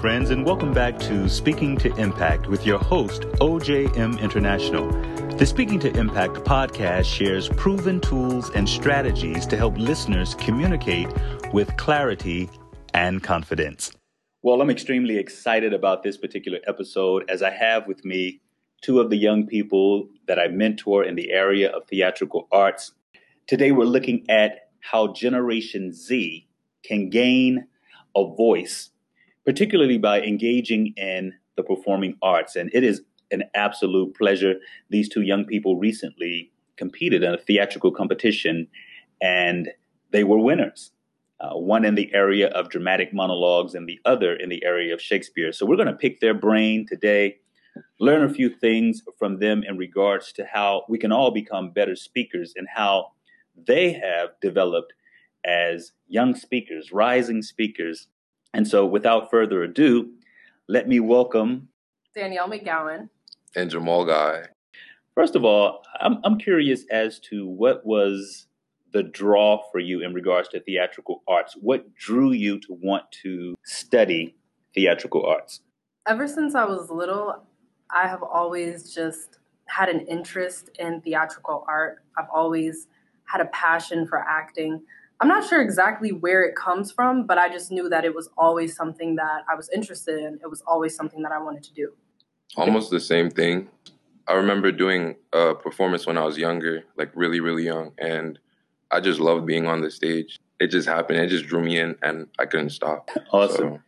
friends, and welcome back to Speaking to Impact with your host, OJM International. The Speaking to Impact podcast shares proven tools and strategies to help listeners communicate with clarity and confidence. Well, I'm extremely excited about this particular episode as I have with me two of the young people that I mentor in the area of theatrical arts. Today, we're looking at how Generation Z can gain a voice particularly by engaging in the performing arts. And it is an absolute pleasure. These two young people recently competed in a theatrical competition and they were winners. Uh, one in the area of dramatic monologues and the other in the area of Shakespeare. So we're going to pick their brain today, learn a few things from them in regards to how we can all become better speakers and how they have developed as young speakers, rising speakers and so, without further ado, let me welcome Danielle McGowan and Jamal Guy. First of all, I'm, I'm curious as to what was the draw for you in regards to theatrical arts. What drew you to want to study theatrical arts? Ever since I was little, I have always just had an interest in theatrical art. I've always had a passion for acting. I'm not sure exactly where it comes from, but I just knew that it was always something that I was interested in. It was always something that I wanted to do. Almost the same thing. I remember doing a performance when I was younger, like really, really young, and I just loved being on the stage. It just happened. It just drew me in, and I couldn't stop. Awesome.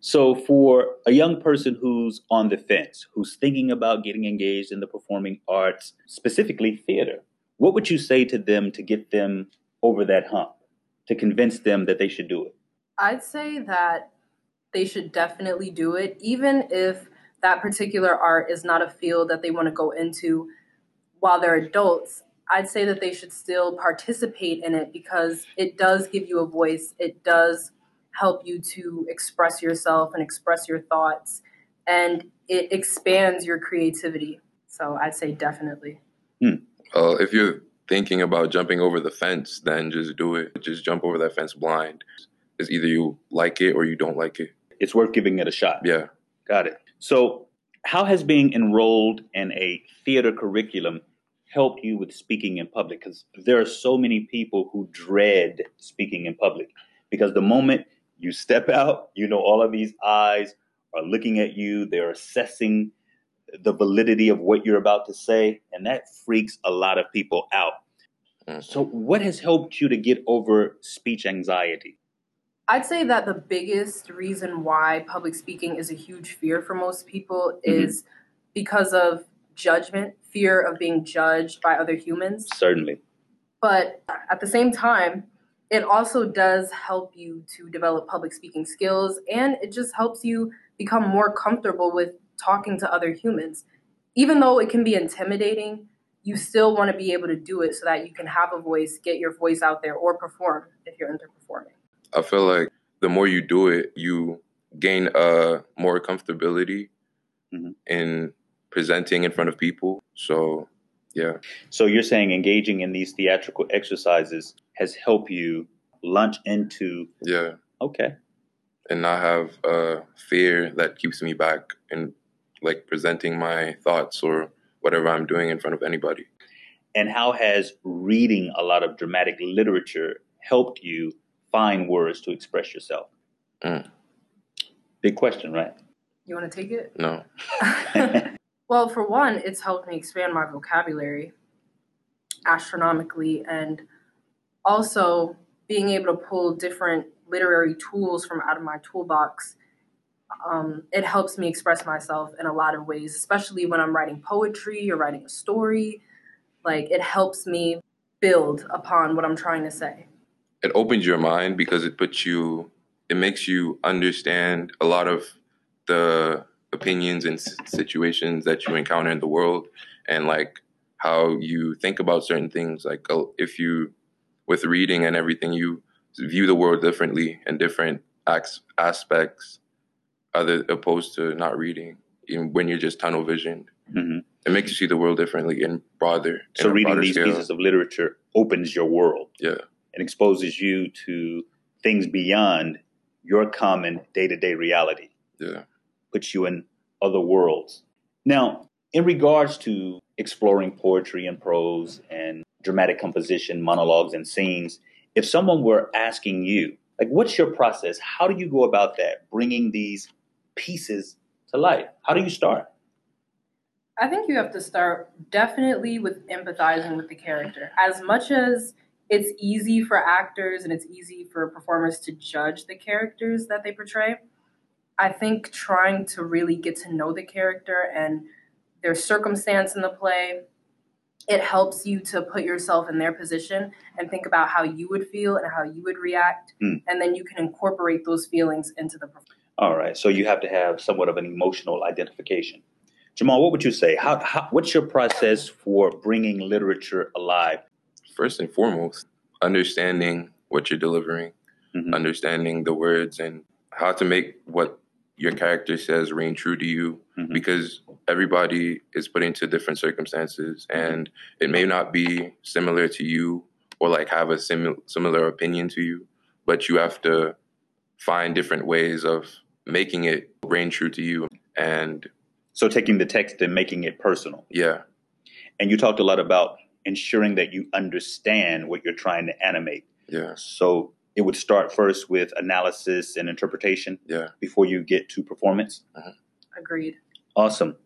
So, so for a young person who's on the fence, who's thinking about getting engaged in the performing arts, specifically theater, what would you say to them to get them over that hump? To convince them that they should do it? I'd say that they should definitely do it, even if that particular art is not a field that they want to go into while they're adults. I'd say that they should still participate in it because it does give you a voice. It does help you to express yourself and express your thoughts, and it expands your creativity. So I'd say definitely. Hmm. Uh, if you're thinking about jumping over the fence, then just do it. Just jump over that fence blind. It's either you like it or you don't like it. It's worth giving it a shot. Yeah. Got it. So, how has being enrolled in a theater curriculum helped you with speaking in public? Because there are so many people who dread speaking in public. Because the moment you step out, you know, all of these eyes are looking at you, they're assessing the validity of what you're about to say, and that freaks a lot of people out. Mm-hmm. So, what has helped you to get over speech anxiety? I'd say that the biggest reason why public speaking is a huge fear for most people mm-hmm. is because of judgment, fear of being judged by other humans. Certainly. But at the same time, it also does help you to develop public speaking skills and it just helps you become more comfortable with talking to other humans. Even though it can be intimidating, you still want to be able to do it so that you can have a voice, get your voice out there, or perform if you're into performing. I feel like the more you do it, you gain a more comfortability mm-hmm. in presenting in front of people. So, yeah. So you're saying engaging in these theatrical exercises has helped you launch into yeah okay and not have a fear that keeps me back and like presenting my thoughts or whatever I'm doing in front of anybody. And how has reading a lot of dramatic literature helped you find words to express yourself? Mm. Big question, right? You want to take it? No. well, for one, it's helped me expand my vocabulary astronomically and also being able to pull different literary tools from out of my toolbox um, it helps me express myself in a lot of ways, especially when I'm writing poetry or writing a story. Like it helps me build upon what I'm trying to say. It opens your mind because it puts you, it makes you understand a lot of the opinions and situations that you encounter in the world and like how you think about certain things. Like if you, with reading and everything, you view the world differently and different aspects other opposed to not reading even when you're just tunnel visioned. Mm-hmm. It makes you see the world differently and broader. So reading these scale. pieces of literature opens your world. Yeah. And exposes you to things beyond your common day to day reality. Yeah. puts you in other worlds. Now, in regards to exploring poetry and prose and dramatic composition, monologues and scenes, if someone were asking you, like, what's your process? How do you go about that, bringing these pieces to life? How do you start? I think you have to start definitely with empathizing with the character. As much as it's easy for actors and it's easy for performers to judge the characters that they portray, I think trying to really get to know the character and their circumstance in the play, it helps you to put yourself in their position and think about how you would feel and how you would react. Mm. And then you can incorporate those feelings into the performance. All right. So you have to have somewhat of an emotional identification. Jamal, what would you say? How, how what's your process for bringing literature alive? First and foremost, understanding what you're delivering, Mhm. understanding the words and how to make what your character says ring true to you Mhm. because everybody is put into different circumstances and it may not be similar to you or like have a sim- similar opinion to you but you have to find different ways of making it ring true to you and So taking the text and making it personal. yeah And you talked a lot about ensuring that you understand what you're trying to animate. yeah So it would start first with analysis and interpretation yeah before you get to performance. Uh-huh. Agreed. Awesome.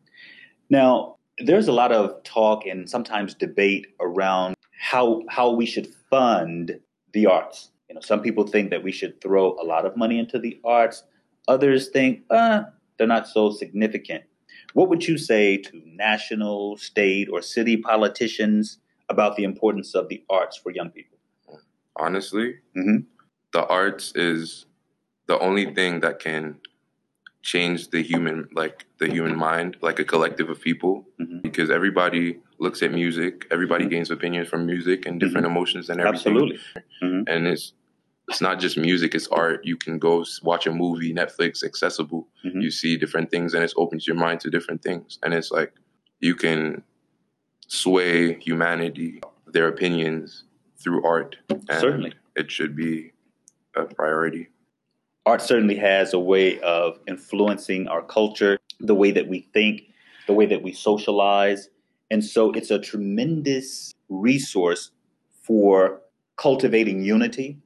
Now, there's a lot of talk and sometimes debate around how how we should fund the arts. You know, some people think that we should throw a lot of money into the arts. Others think, uh, they're not so significant. What would you say to national, state, or city politicians about the importance of the arts for young people? honestly Mhm. the arts is the only thing that can change the human like the human mind like a collective of people Mhm. because everybody looks at music everybody Mhm. gains opinions from music and different emotions and everything Absolutely. Mhm. and it's it's not just music it's art you can go watch a movie netflix accessible Mhm. you see different things and it opens your mind to different things and it's like you can sway humanity their opinions through art and Certainly. it should be a priority art certainly has a way of influencing our culture, the way that we think, the way that we socialize. And so it's a tremendous resource for cultivating unity,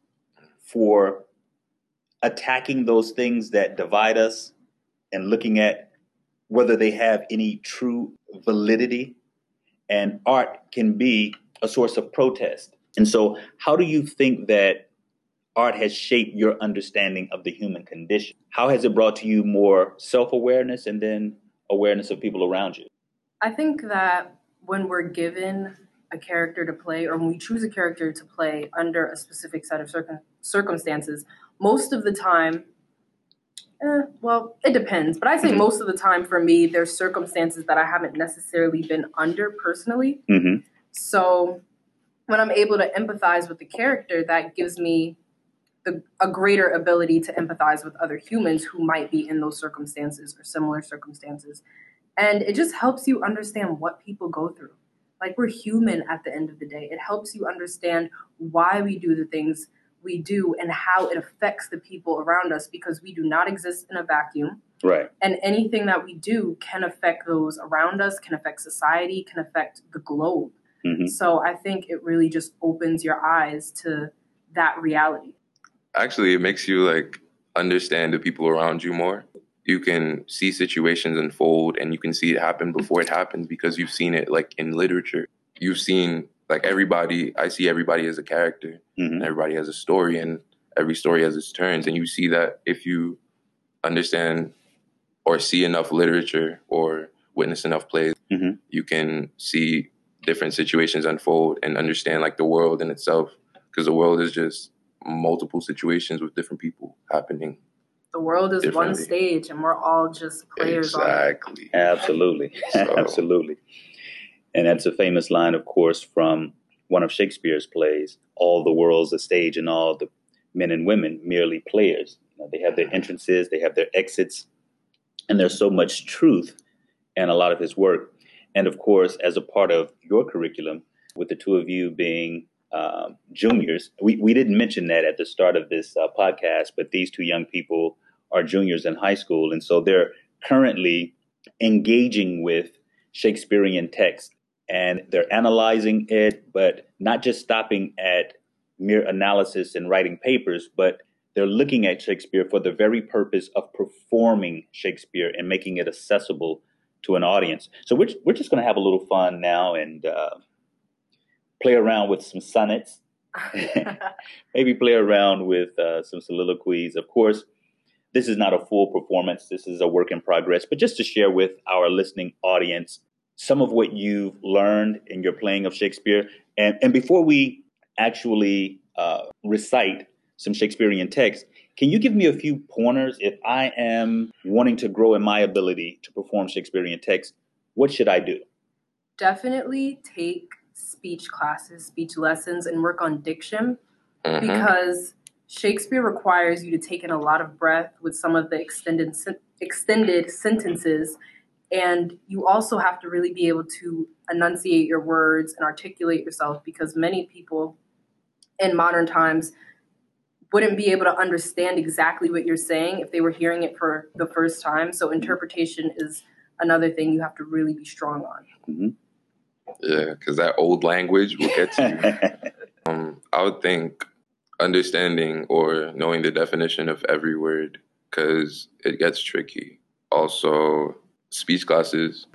for attacking those things that divide us, and looking at whether they have any true validity. And art can be a source of protest. And so, how do you think that art has shaped your understanding of the human condition? How has it brought to you more self awareness and then awareness of people around you? I think that when we're given a character to play, or when we choose a character to play under a specific set of circum- circumstances, most of the time, eh, well, it depends, but I say most of the time for me, there's circumstances that I haven't necessarily been under personally. Mm-hmm. So when I'm able to empathize with the character, that gives me the, a greater ability to empathize with other humans who might be in those circumstances or similar circumstances. And it just helps you understand what people go through. Like we're human at the end of the day. It helps you understand why we do the things we do and how it affects the people around us because we do not exist in a vacuum Right. and anything that we do can affect those around us, can affect society, can affect the globe. Mhm. So I think it really just opens your eyes to that reality. actually it makes you like understand the people around you more you can see situations unfold and you can see it happen before it happens because you've seen it like in literature. You've seen like everybody i see everybody as a character. Mhm. and everybody has a story and every story has its turns. And you see that if you understand or see enough literature or witness enough plays Mhm. you can see different situations unfold and understand like the world in itself. Because the world is just multiple situations with different people happening The world is one stage and we're all just players on it. exactly Absolutely. So- Absolutely. And that's a famous line, of course, from one of Shakespeare's plays All the world's a stage, and all the men and women merely players. You know, they have their entrances, they have their exits, and there's so much truth in a lot of his work. And of course, as a part of your curriculum, with the two of you being um, juniors, we, we didn't mention that at the start of this uh, podcast, but these two young people are juniors in high school, and so they're currently engaging with Shakespearean text and they're analyzing it, but not just stopping at mere analysis and writing papers, but they're looking at Shakespeare for the very purpose of performing Shakespeare and making it accessible to an audience. So we're, we're just going to have a little fun now and uh, play around with some sonnets, maybe play around with uh, some soliloquies. Of course, this is not a full performance, this is a work in progress, but just to share with our listening audience some of what you've learned in your playing of Shakespeare. And, and before we actually uh, recite some Shakespearean text, can you give me a few pointers if I am wanting to grow in my ability to perform Shakespearean text? What should I do? Definitely take speech classes, speech lessons, and work on diction mm-hmm. because Shakespeare requires you to take in a lot of breath with some of the extended extended sentences and you also have to really be able to enunciate your words and articulate yourself because many people in modern times wouldn't be able to understand exactly what you're saying if they were hearing it for the first time. So interpretation is another thing you have to really be strong on. Mm-hmm. Yeah, because that old language will get to you. um, I would think understanding or knowing the definition of every word because it gets tricky. Also, speech classes.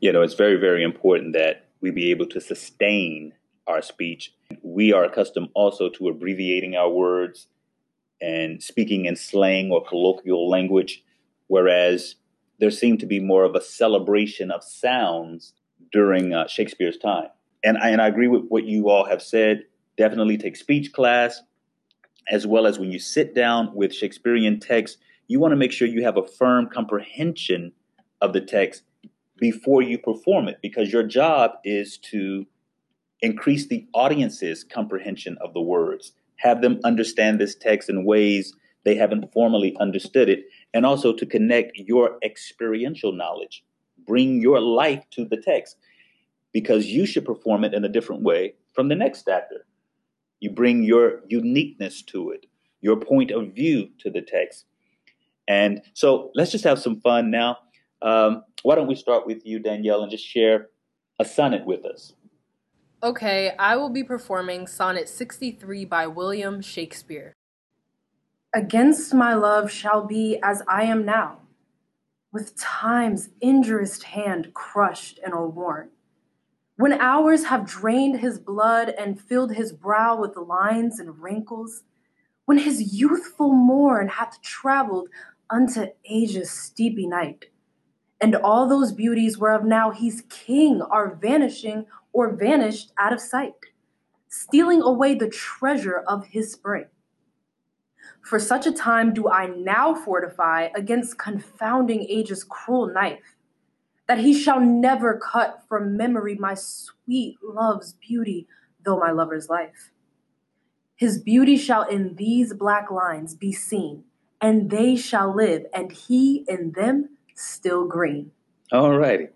You know, it's very, very important that we be able to sustain our speech. We are accustomed also to abbreviating our words and speaking in slang or colloquial language, whereas there seemed to be more of a celebration of sounds during uh, Shakespeare's time. And I, and I agree with what you all have said. Definitely take speech class, as well as when you sit down with Shakespearean text, you want to make sure you have a firm comprehension of the text before you perform it because your job is to increase the audience's comprehension of the words, have them understand this text in ways they haven't formally understood it, and also to connect your experiential knowledge. Bring your life to the text because you should perform it in a different way from the next actor. You bring your uniqueness to it, your point of view to the text. And so let's just have some fun now. Um, why don't we start with you, Danielle, and just share a sonnet with us? Okay, I will be performing Sonnet 63 by William Shakespeare. Against my love shall be as I am now, with time's injurious hand crushed and o'erworn. When hours have drained his blood and filled his brow with lines and wrinkles, when his youthful morn hath travelled unto age's steepy night, and all those beauties whereof now he's king are vanishing or vanished out of sight, stealing away the treasure of his spring. For such a time do I now fortify against confounding age's cruel knife, that he shall never cut from memory my sweet love's beauty, though my lover's life. His beauty shall in these black lines be seen, and they shall live, and he in them still green. All righty.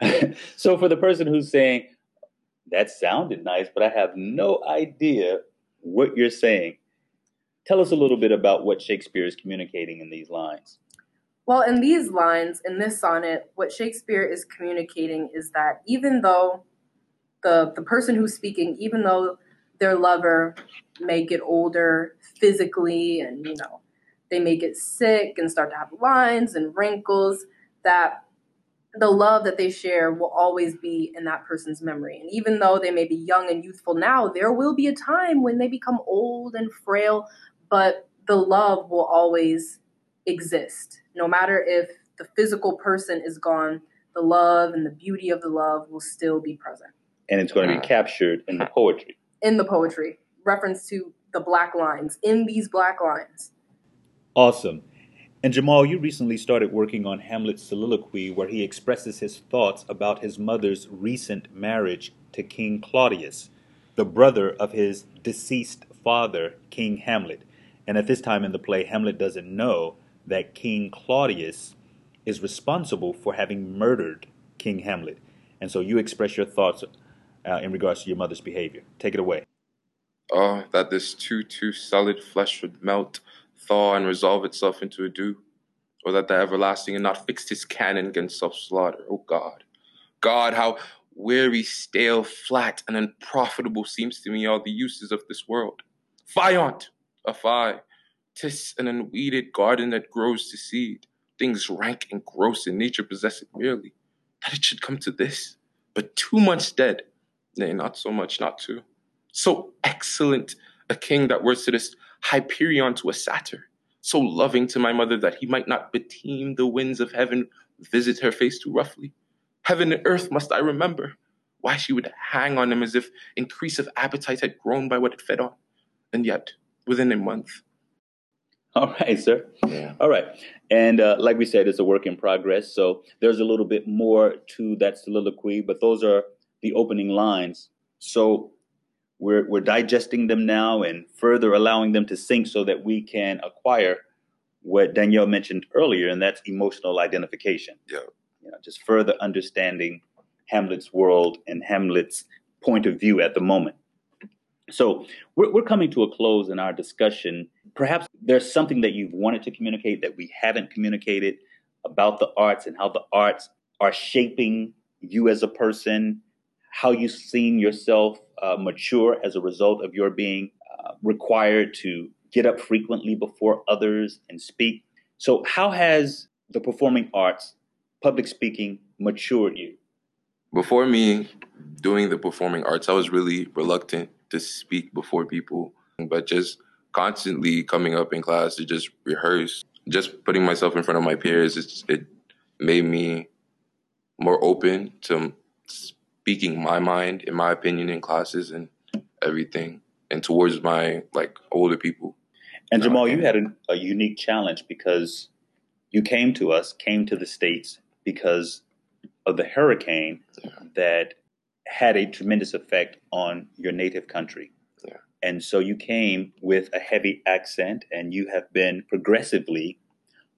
so for the person who's saying, that sounded nice, but I have no idea what you're saying, tell us a little bit about what Shakespeare is communicating in these lines. Well, in these lines, in this sonnet, what Shakespeare is communicating is that even though the, the person who's speaking, even though their lover may get older physically and, you know, they may get sick and start to have lines and wrinkles that the love that they share will always be in that person's memory. And even though they may be young and youthful now, there will be a time when they become old and frail, but the love will always exist. No matter if the physical person is gone, the love and the beauty of the love will still be present. And it's going to be captured in the poetry. In the poetry. Reference to the black lines. In these black lines. Awesome. And Jamal, you recently started working on Hamlet's soliloquy where he expresses his thoughts about his mother's recent marriage to King Claudius, the brother of his deceased father, King Hamlet. And at this time in the play, Hamlet doesn't know that King Claudius is responsible for having murdered King Hamlet. And so you express your thoughts uh, in regards to your mother's behavior. Take it away. Oh, that this too, too solid flesh would melt thaw and resolve itself into a dew, or that the everlasting and not fixed his canon against self slaughter. Oh God, God, how weary, stale, flat, and unprofitable seems to me all the uses of this world. Fiant, a fi, tis an unweeded garden that grows to seed, things rank and gross in nature possess it merely, that it should come to this, but two months dead, nay, not so much, not two. So excellent a king that were to this Hyperion to a satyr, so loving to my mother that he might not beteem the winds of heaven visit her face too roughly. Heaven and earth must I remember, why she would hang on him as if increase of appetite had grown by what it fed on. And yet, within a month. All right, sir. Yeah. All right. And uh, like we said, it's a work in progress. So there's a little bit more to that soliloquy, but those are the opening lines. So we're, we're digesting them now and further allowing them to sink so that we can acquire what Danielle mentioned earlier, and that's emotional identification. Yeah. You know, just further understanding Hamlet's world and Hamlet's point of view at the moment. So we're, we're coming to a close in our discussion. Perhaps there's something that you've wanted to communicate that we haven't communicated about the arts and how the arts are shaping you as a person, how you've seen yourself uh, mature as a result of your being uh, required to get up frequently before others and speak. So, how has the performing arts, public speaking, matured you? Before me doing the performing arts, I was really reluctant to speak before people, but just constantly coming up in class to just rehearse, just putting myself in front of my peers, it, it made me more open to speaking my mind, in my opinion, in classes and everything, and towards my like older people. And Jamal, you had a, a unique challenge because you came to us, came to the states because of the hurricane Yeah. that had a tremendous effect on your native country. Yeah. And so you came with a heavy accent, and you have been progressively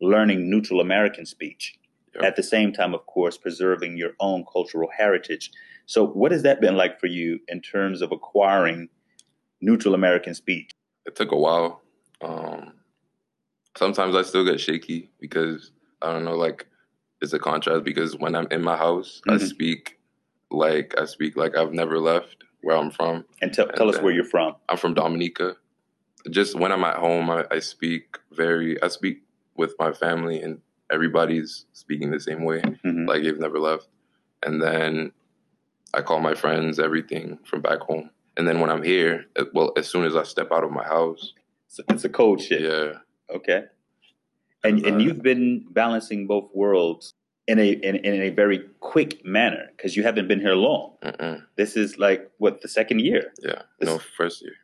learning neutral American speech. Yep. At the same time, of course, preserving your own cultural heritage. So, what has that been like for you in terms of acquiring neutral American speech? It took a while. Um, sometimes I still get shaky because I don't know, like it's a contrast because when I'm in my house, I Mhm. speak like I speak like I've never left where I'm from. And tell, tell us where you're from. I'm from Dominica. Just when I'm at home, I, I speak very. I speak with my family, and everybody's speaking the same way, Mhm. like they've never left. And then I call my friends everything from back home. And then when I'm here, well, as soon as I step out of my house, So it's a cold shit. yeah, Okay. And and Uh, you've been balancing both worlds in a in, in a very quick manner because you haven't been here long. mm-mm, This is like what the second year. yeah, This- no, first year,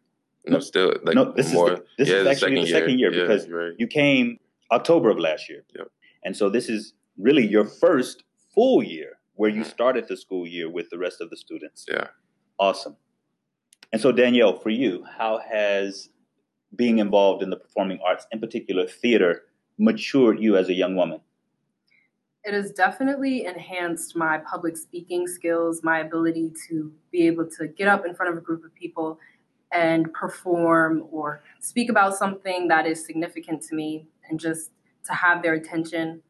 no, No, still like no, this is the- this yeah, is the actually the second year Yeah, because right. You came October of last year. Yep. And so this is really your first full year where you Mhm. started the school year with the rest of the students. yeah. Awesome. And so Danielle, for you, how has being involved in the performing arts, in particular theater, matured you as a young woman? It has definitely enhanced my public speaking skills, my ability to be able to get up in front of a group of people and perform or speak about something that is significant to me and just to have their attention.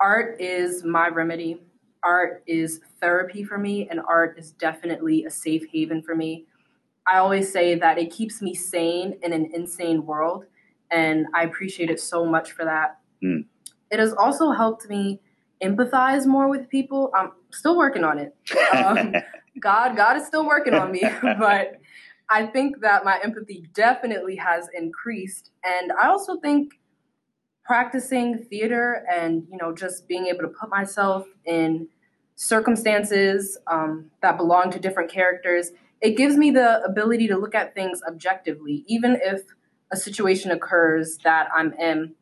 Art is my remedy. Art is therapy for me, and art is definitely a safe haven for me. I always say that it keeps me sane in an insane world, and I appreciate it so much for that. Mm. It has also helped me empathize more with people. I'm still working on it. Um, God, God is still working on me, but I think that my empathy definitely has increased, and I also think practicing theater and you know just being able to put myself in circumstances um, that belong to different characters it gives me the ability to look at things objectively even if a situation occurs that i'm in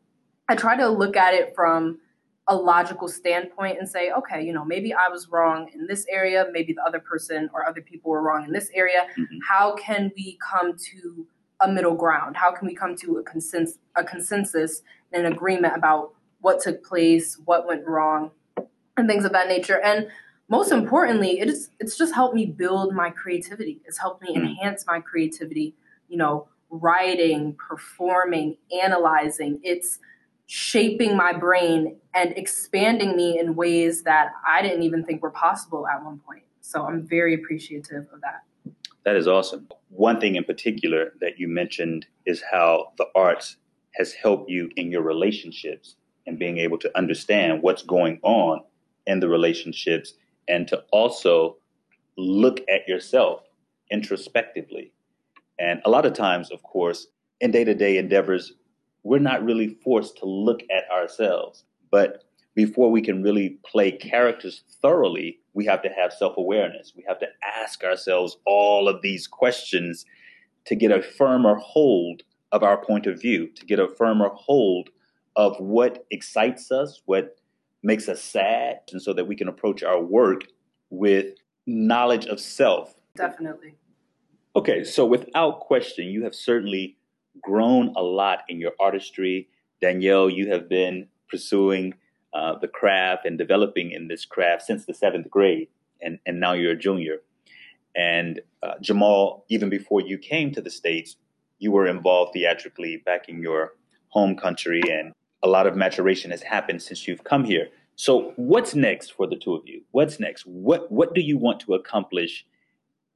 i try to look at it from a logical standpoint and say okay you know maybe i was wrong in this area maybe the other person or other people were wrong in this area Mhm. how can we come to a middle ground how can we come to a consensus a consensus and an agreement about what took place what went wrong and things of that nature and most importantly it's it's just helped me build my creativity it's helped me Mm. enhance my creativity you know writing, performing, analyzing. It's shaping my brain and expanding me in ways that I didn't even think were possible at one point. So I'm very appreciative of that. That is awesome. One thing in particular that you mentioned is how the arts has helped you in your relationships and being able to understand what's going on in the relationships and to also look at yourself introspectively. And a lot of times, of course, in day to day endeavors, we're not really forced to look at ourselves. But before we can really play characters thoroughly, we have to have self awareness. We have to ask ourselves all of these questions to get a firmer hold of our point of view, to get a firmer hold of what excites us, what makes us sad, and so that we can approach our work with knowledge of self. Definitely. Okay, so without question, you have certainly grown a lot in your artistry. Danielle, you have been pursuing uh, the craft and developing in this craft since the seventh grade, and, and now you're a junior. And uh, Jamal, even before you came to the States, you were involved theatrically back in your home country, and a lot of maturation has happened since you've come here. So, what's next for the two of you? What's next? What What do you want to accomplish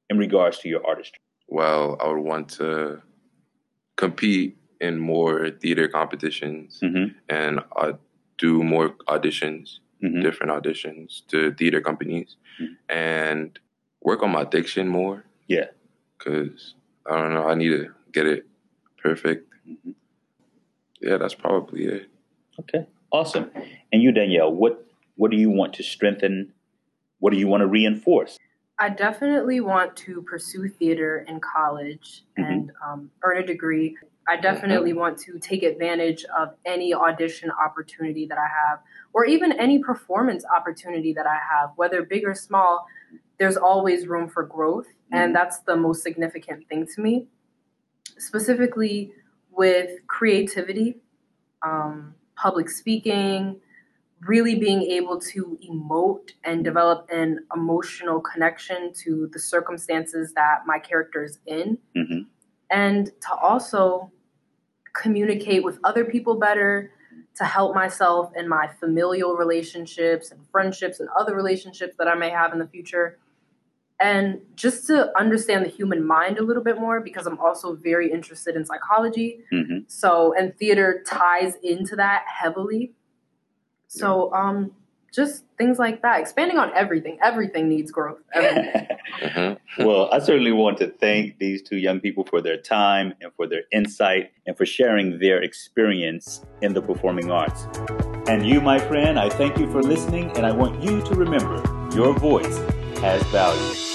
in regards to your artistry? Well, I would want to compete in more theater competitions mm-hmm. and uh, do more auditions, mm-hmm. different auditions to theater companies, mm-hmm. and work on my diction more. Yeah, because I don't know, I need to get it perfect. Mm-hmm. Yeah, that's probably it. Okay, awesome. And you, Danielle, what what do you want to strengthen? What do you want to reinforce? I definitely want to pursue theater in college mm-hmm. and um, earn a degree. I definitely mm-hmm. want to take advantage of any audition opportunity that I have, or even any performance opportunity that I have, whether big or small. There's always room for growth, mm-hmm. and that's the most significant thing to me. Specifically with creativity, um, public speaking, really being able to emote and develop an emotional connection to the circumstances that my character is in. Mm-hmm. And to also communicate with other people better, to help myself in my familial relationships and friendships and other relationships that I may have in the future. And just to understand the human mind a little bit more, because I'm also very interested in psychology. Mm-hmm. So, and theater ties into that heavily. So, um, just things like that, expanding on everything. Everything needs growth. Everything. mm-hmm. Well, I certainly want to thank these two young people for their time and for their insight and for sharing their experience in the performing arts. And you, my friend, I thank you for listening, and I want you to remember your voice has value.